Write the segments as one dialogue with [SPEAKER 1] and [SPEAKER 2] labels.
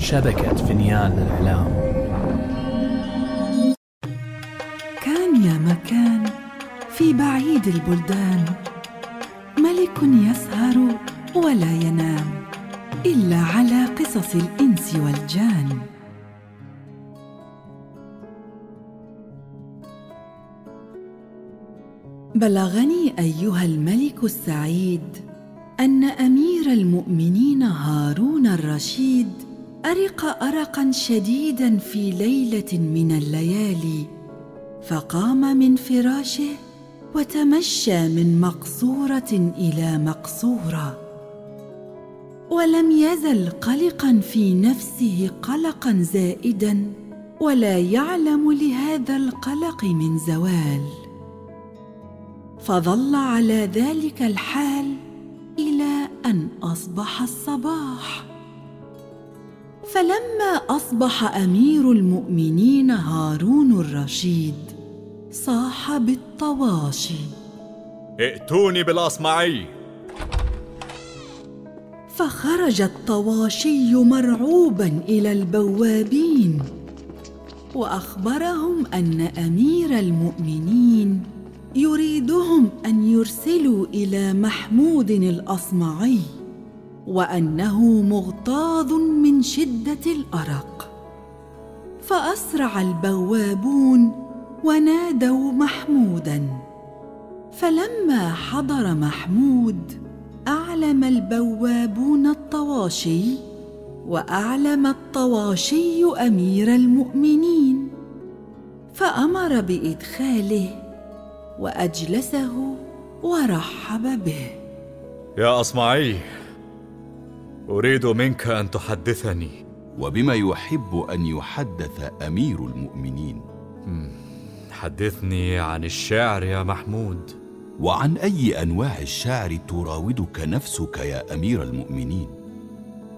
[SPEAKER 1] شبكة فنيان الإعلام
[SPEAKER 2] كان يا مكان في بعيد البلدان. ملك يسهر ولا ينام إلا على قصص الإنس والجان. بلغني أيها الملك السعيد أن أمير المؤمنين هارون الرشيد أرق أرقا شديدا في ليلة من الليالي فقام من فراشه وتمشى من مقصورة إلى مقصورة. ولم يزل قلقا في نفسه قلقا زائدا ولا يعلم لهذا القلق من زوال. فظل على ذلك الحال إلى أن أصبح الصباح. فلما أصبح أمير المؤمنين هارون الرشيد صاح بالطواشي
[SPEAKER 3] ائتوني بالأصمعي.
[SPEAKER 2] فخرج الطواشي مرعوبا إلى البوابين وأخبرهم أن أمير المؤمنين يريدهم أن يرسلوا إلى محمود الأصمعي. وأنه مغتاظ من شدة الأرق. فأسرع البوابون ونادوا محمودا. فلما حضر محمود أعلم البوابون الطواشي وأعلم الطواشي أمير المؤمنين. فأمر بإدخاله وأجلسه ورحب به.
[SPEAKER 3] يا اصمعي أريد منك أن تحدثني.
[SPEAKER 4] وبما يحب أن يحدث أمير المؤمنين.
[SPEAKER 3] حدثني عن الشعر يا محمود.
[SPEAKER 4] وعن أي أنواع الشعر تراودك نفسك يا أمير المؤمنين؟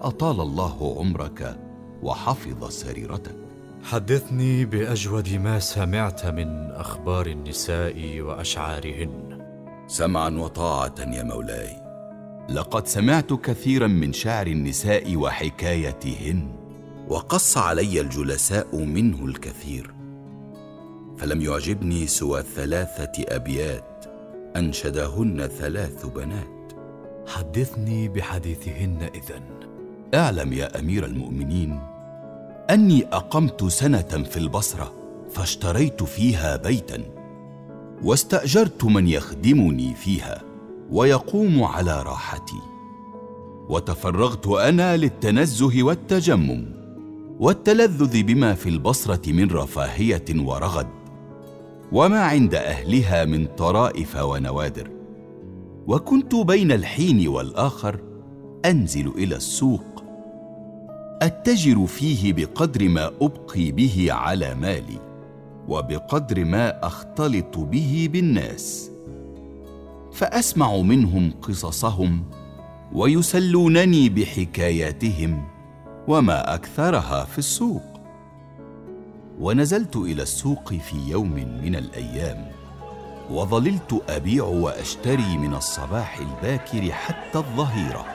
[SPEAKER 4] أطال الله عمرك وحفظ سريرتك.
[SPEAKER 3] حدثني بأجود ما سمعت من أخبار النساء وأشعارهن.
[SPEAKER 4] سمعا وطاعة يا مولاي. لقد سمعت كثيرا من شعر النساء وحكايتهن وقص علي الجلساء منه الكثير. فلم يعجبني سوى ثلاثة أبيات أنشدهن ثلاث بنات.
[SPEAKER 3] حدثني بحديثهن إذن.
[SPEAKER 4] أعلم يا أمير المؤمنين أني أقمت سنة في البصرة فاشتريت فيها بيتا واستأجرت من يخدمني فيها. ويقوم على راحتي. وتفرغت أنا للتنزه والتجمم والتلذذ بما في البصرة من رفاهية ورغد وما عند أهلها من طرائف ونوادر. وكنت بين الحين والآخر أنزل إلى السوق أتجر فيه بقدر ما أبقي به على مالي وبقدر ما أختلط به بالناس. فأسمع منهم قصصهم ويسلونني بحكاياتهم وما أكثرها في السوق. ونزلت إلى السوق في يوم من الأيام وظللت أبيع وأشتري من الصباح الباكر حتى الظهيرة.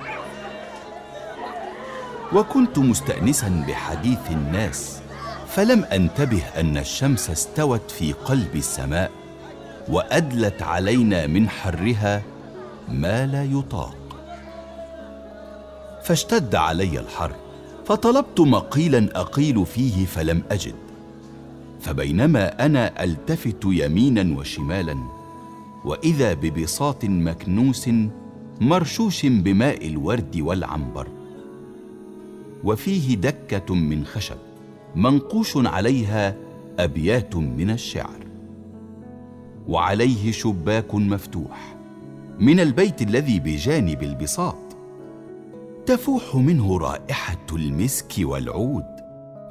[SPEAKER 4] وكنت مستانسا بحديث الناس فلم أنتبه أن الشمس استوت في قلب السماء وأدلت علينا من حرها ما لا يطاق. فاشتد علي الحر فطلبت مقيلا أقيل فيه فلم أجد. فبينما أنا ألتفت يمينا وشمالا وإذا ببساط مكنوس مرشوش بماء الورد والعنبر. وفيه دكة من خشب منقوش عليها أبيات من الشعر. وعليه شباك مفتوح من البيت الذي بجانب البساط. تفوح منه رائحة المسك والعود.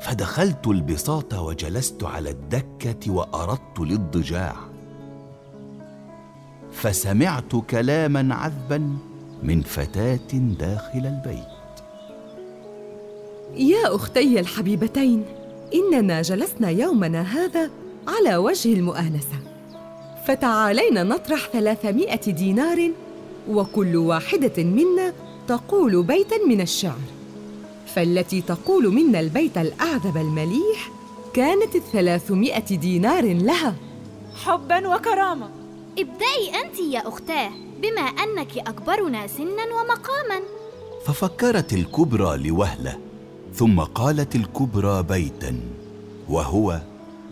[SPEAKER 4] فدخلت البساط وجلست على الدكة وأردت الاضطجاع فسمعت كلاما عذبا من فتاة داخل البيت.
[SPEAKER 5] يا أختي الحبيبتين إننا جلسنا يومنا هذا على وجه المؤانسة. فتعالينا نطرح ثلاثمائة دينار وكل واحدة منا تقول بيتا من الشعر. فالتي تقول منا البيت الأعذب المليح كانت الثلاثمائة دينار لها.
[SPEAKER 6] حبا وكرامة.
[SPEAKER 7] ابدأي أنت يا أختاه بما أنك أكبرنا سنا ومقاما.
[SPEAKER 4] ففكرت الكبرى لوهلة ثم قالت الكبرى بيتا وهو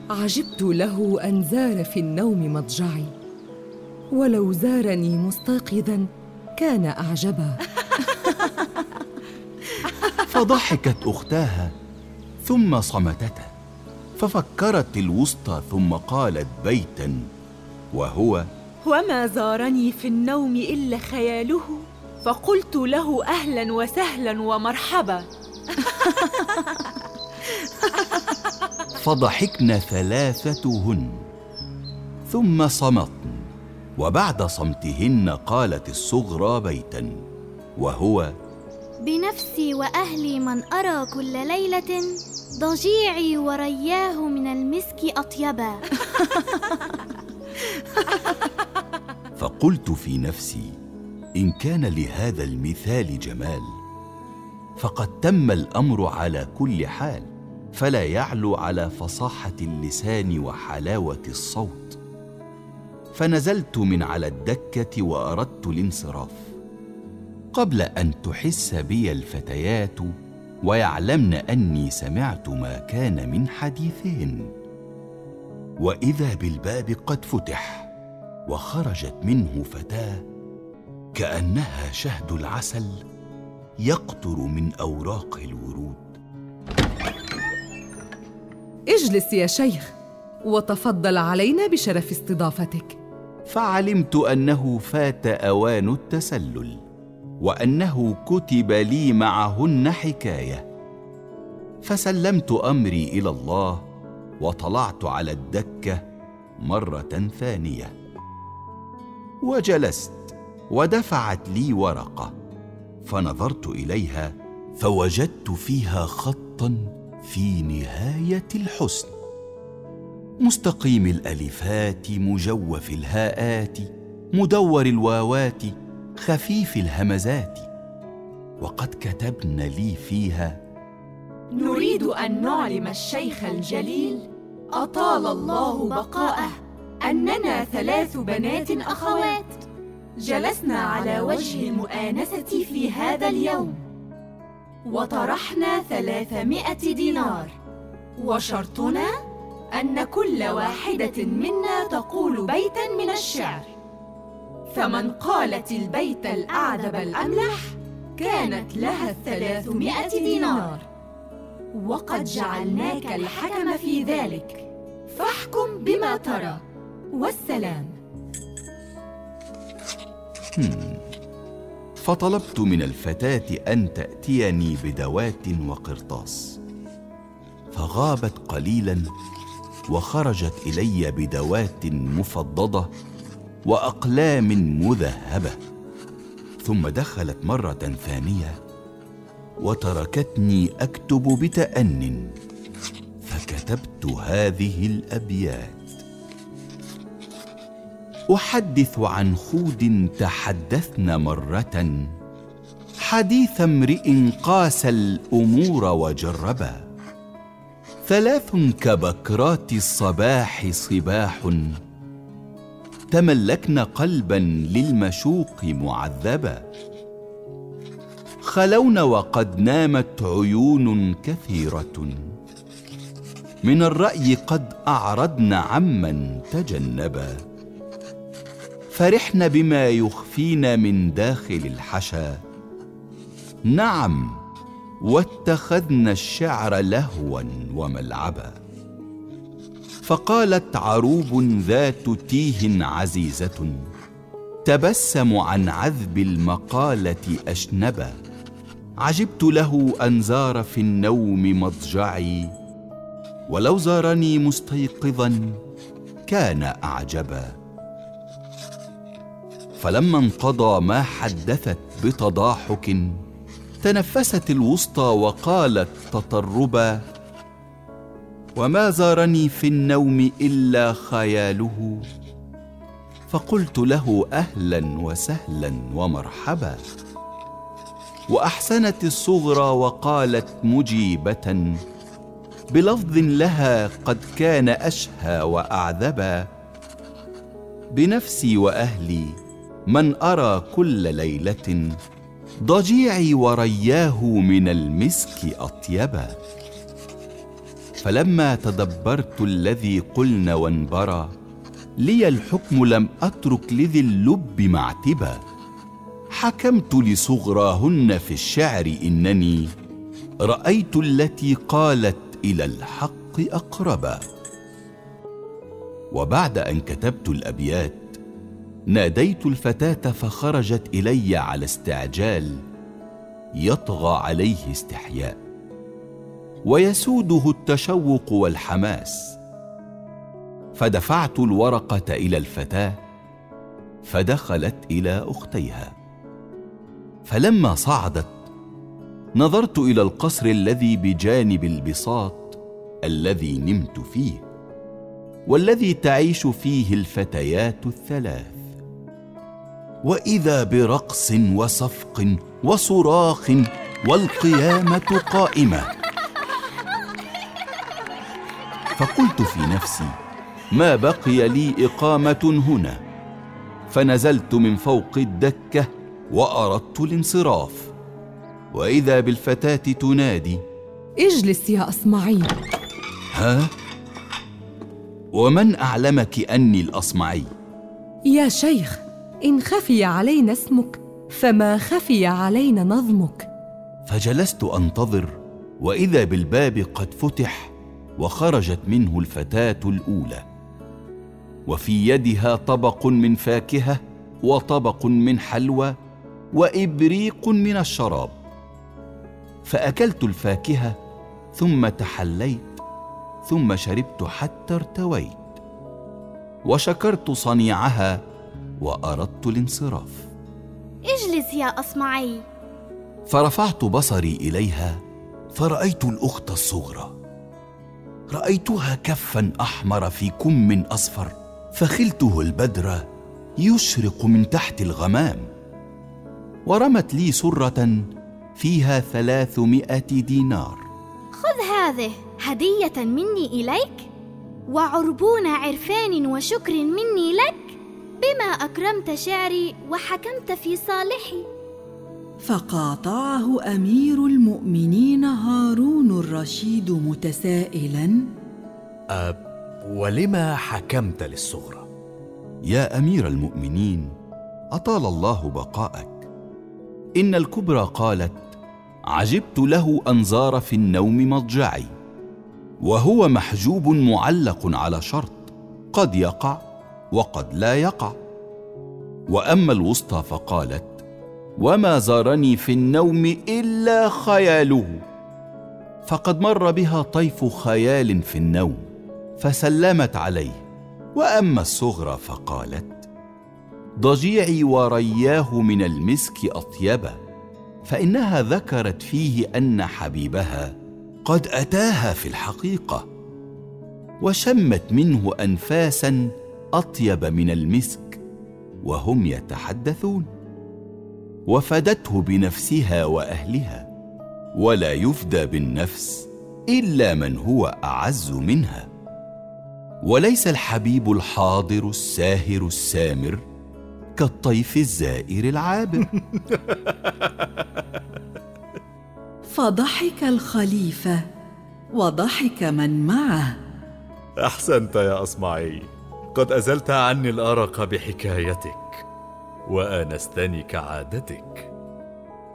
[SPEAKER 5] عجبت له أن زار في النوم مضجعي. ولو زارني مستيقظا كان أعجبا.
[SPEAKER 4] فضحكت أختاها ثم صمتتا. ففكرت الوسطى ثم قالت بيتا وهو
[SPEAKER 6] وما زارني في النوم إلا خياله فقلت له أهلا وسهلا ومرحبا.
[SPEAKER 4] فضحكن ثلاثتهن. ثم صمتن وبعد صمتهن قالت الصغرى بيتا وهو
[SPEAKER 7] بنفسي وأهلي من أرى كل ليلة ضجيعي ورياه من المسك أطيبا.
[SPEAKER 4] فقلت في نفسي إن كان لهذا المثال جمال فقد تم الأمر على كل حال. فلا يعلو على فصاحة اللسان وحلاوة الصوت. فنزلت من على الدكة وأردت الانصراف. قبل أن تحس بي الفتيات ويعلمن أني سمعت ما كان من حديثهن وإذا بالباب قد فتح وخرجت منه فتاة كأنها شهد العسل يقطر من أوراق الورود.
[SPEAKER 5] اجلس يا شيخ وتفضل علينا بشرف استضافتك.
[SPEAKER 4] فعلمت أنه فات أوان التسلل وأنه كتب لي معهن حكاية. فسلمت أمري إلى الله وطلعت على الدكة مرة ثانية. وجلست ودفعت لي ورقة فنظرت إليها فوجدت فيها خطا في نهاية الحسن. مستقيم الألفات مجوف الهاءات مدور الواوات خفيف الهمزات. وقد كتبن لي فيها
[SPEAKER 6] نريد أن نعلم الشيخ الجليل أطال الله بقاءه أننا ثلاث بنات أخوات. جلسنا على وجه المؤانسة في هذا اليوم. وطرحنا ثلاثمائة دينار. وشرطنا أن كل واحدة منا تقول بيتا من الشعر. فمن قالت البيت الأعذب الأملح كانت لها الثلاثمائة دينار. وقد جعلناك الحكم في ذلك. فاحكم بما ترى. والسلام.
[SPEAKER 4] فطلبت من الفتاة أن تأتيني بدوات وقرطاس. فغابت قليلا وخرجت إلي بدوات مفضدة وأقلام مذهبة. ثم دخلت مرة ثانية وتركتني أكتب بتان فكتبت هذه الأبيات. أحدث عن خود تحدثن مرة. حديث امرئ قاس الأمور وجربا. ثلاث كبكرات الصباح صباح. تملكن قلبا للمشوق معذبا. خلون وقد نامت عيون كثيرة. من الرأي قد اعرضن عمن تجنبا. فرحن بما يخفين من داخل الحشا. نعم واتخذن الشعر لهوا وملعبا. فقالت عروب ذات تيه عزيزة تبسم عن عذب المقالة أشنبا. عجبت له أن زار في النوم مضجعي ولو زارني مستيقظا كان أعجبا. فلما انقضى ما حدثت بتضاحك تنفست الوسطى وقالت تطربا وما زارني في النوم إلا خياله. فقلت له أهلا وسهلا ومرحبا. وأحسنت الصغرى وقالت مجيبة بلفظ لها قد كان أشهى وأعذبا بنفسي وأهلي من أرى كل ليلة ضجيعي ورياه من المسك أطيبا. فلما تدبرت الذي قلن وانبرى لي الحكم لم أترك لذي اللب معتبا. حكمت لصغراهن في الشعر إنني رأيت التي قالت إلى الحق أقربا. وبعد أن كتبت الأبيات ناديت الفتاة فخرجت إلي على استعجال يطغى عليه استحياء. ويسوده التشوق والحماس. فدفعت الورقة إلى الفتاة فدخلت إلى أختيها. فلما صعدت نظرت إلى القصر الذي بجانب البساط الذي نمت فيه والذي تعيش فيه الفتيات الثلاث. وإذا برقص وصفق وصراخ والقيامة قائمة. فقلت في نفسي ما بقي لي إقامة هنا؟ فنزلت من فوق الدكة وأردت الانصراف. وإذا بالفتاة تنادي
[SPEAKER 5] اجلس يا أصمعي.
[SPEAKER 4] ها؟ ومن أعلمك أني الأصمعي؟
[SPEAKER 5] يا شيخ إن خفي علينا اسمك فما خفي علينا نظمك.
[SPEAKER 4] فجلست أنتظر وإذا بالباب قد فتح وخرجت منه الفتاة الأولى. وفي يدها طبق من فاكهة وطبق من حلوى وإبريق من الشراب. فأكلت الفاكهة ثم تحليت ثم شربت حتى ارتويت. وشكرت صنيعها وأردت الانصراف.
[SPEAKER 7] اجلس يا أصمعي.
[SPEAKER 4] فرفعت بصري إليها فرأيت الأخت الصغرى. رأيتها كفا أحمر في كم أصفر فخلته البدر يشرق من تحت الغمام. ورمت لي سرة فيها ثلاثمائة دينار.
[SPEAKER 7] خذ هذه هدية مني إليك وعربون عرفان وشكر مني لك. بما أكرمت شعري وحكمت في صالحي.
[SPEAKER 2] فقاطعه أمير المؤمنين هارون الرشيد متسائلا.
[SPEAKER 3] أب ولما حكمت للصغرى؟
[SPEAKER 4] يا أمير المؤمنين أطال الله بقاءك. إن الكبرى قالت عجبت له أنظار في النوم مضجعي وهو محجوب معلق على شرط قد يقع. وقد لا يقع. وأما الوسطى فقالت وما زارني في النوم إلا خياله. فقد مر بها طيف خيال في النوم فسلمت عليه. وأما الصغرى فقالت ضجيعي ورياه من المسك أطيبا فإنها ذكرت فيه أن حبيبها قد أتاها في الحقيقة. وشمت منه انفاسا أطيب من المسك وهم يتحدثون. وفدته بنفسها وأهلها ولا يفدى بالنفس إلا من هو أعز منها. وليس الحبيب الحاضر الساهر السامر كالطيف الزائر العابر.
[SPEAKER 2] فضحك الخليفة وضحك من معه.
[SPEAKER 3] أحسنت يا أصمعي. قد أزلت عني الأرق بحكايتك وآنستني كعادتك.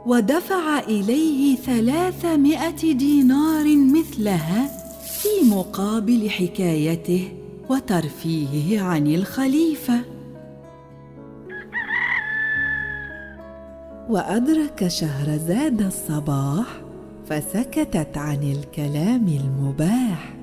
[SPEAKER 2] ودفع إليه ثلاثمائة دينار مثلها في مقابل حكايته وترفيهه عن الخليفة. وأدرك شهرزاد الصباح فسكتت عن الكلام المباح.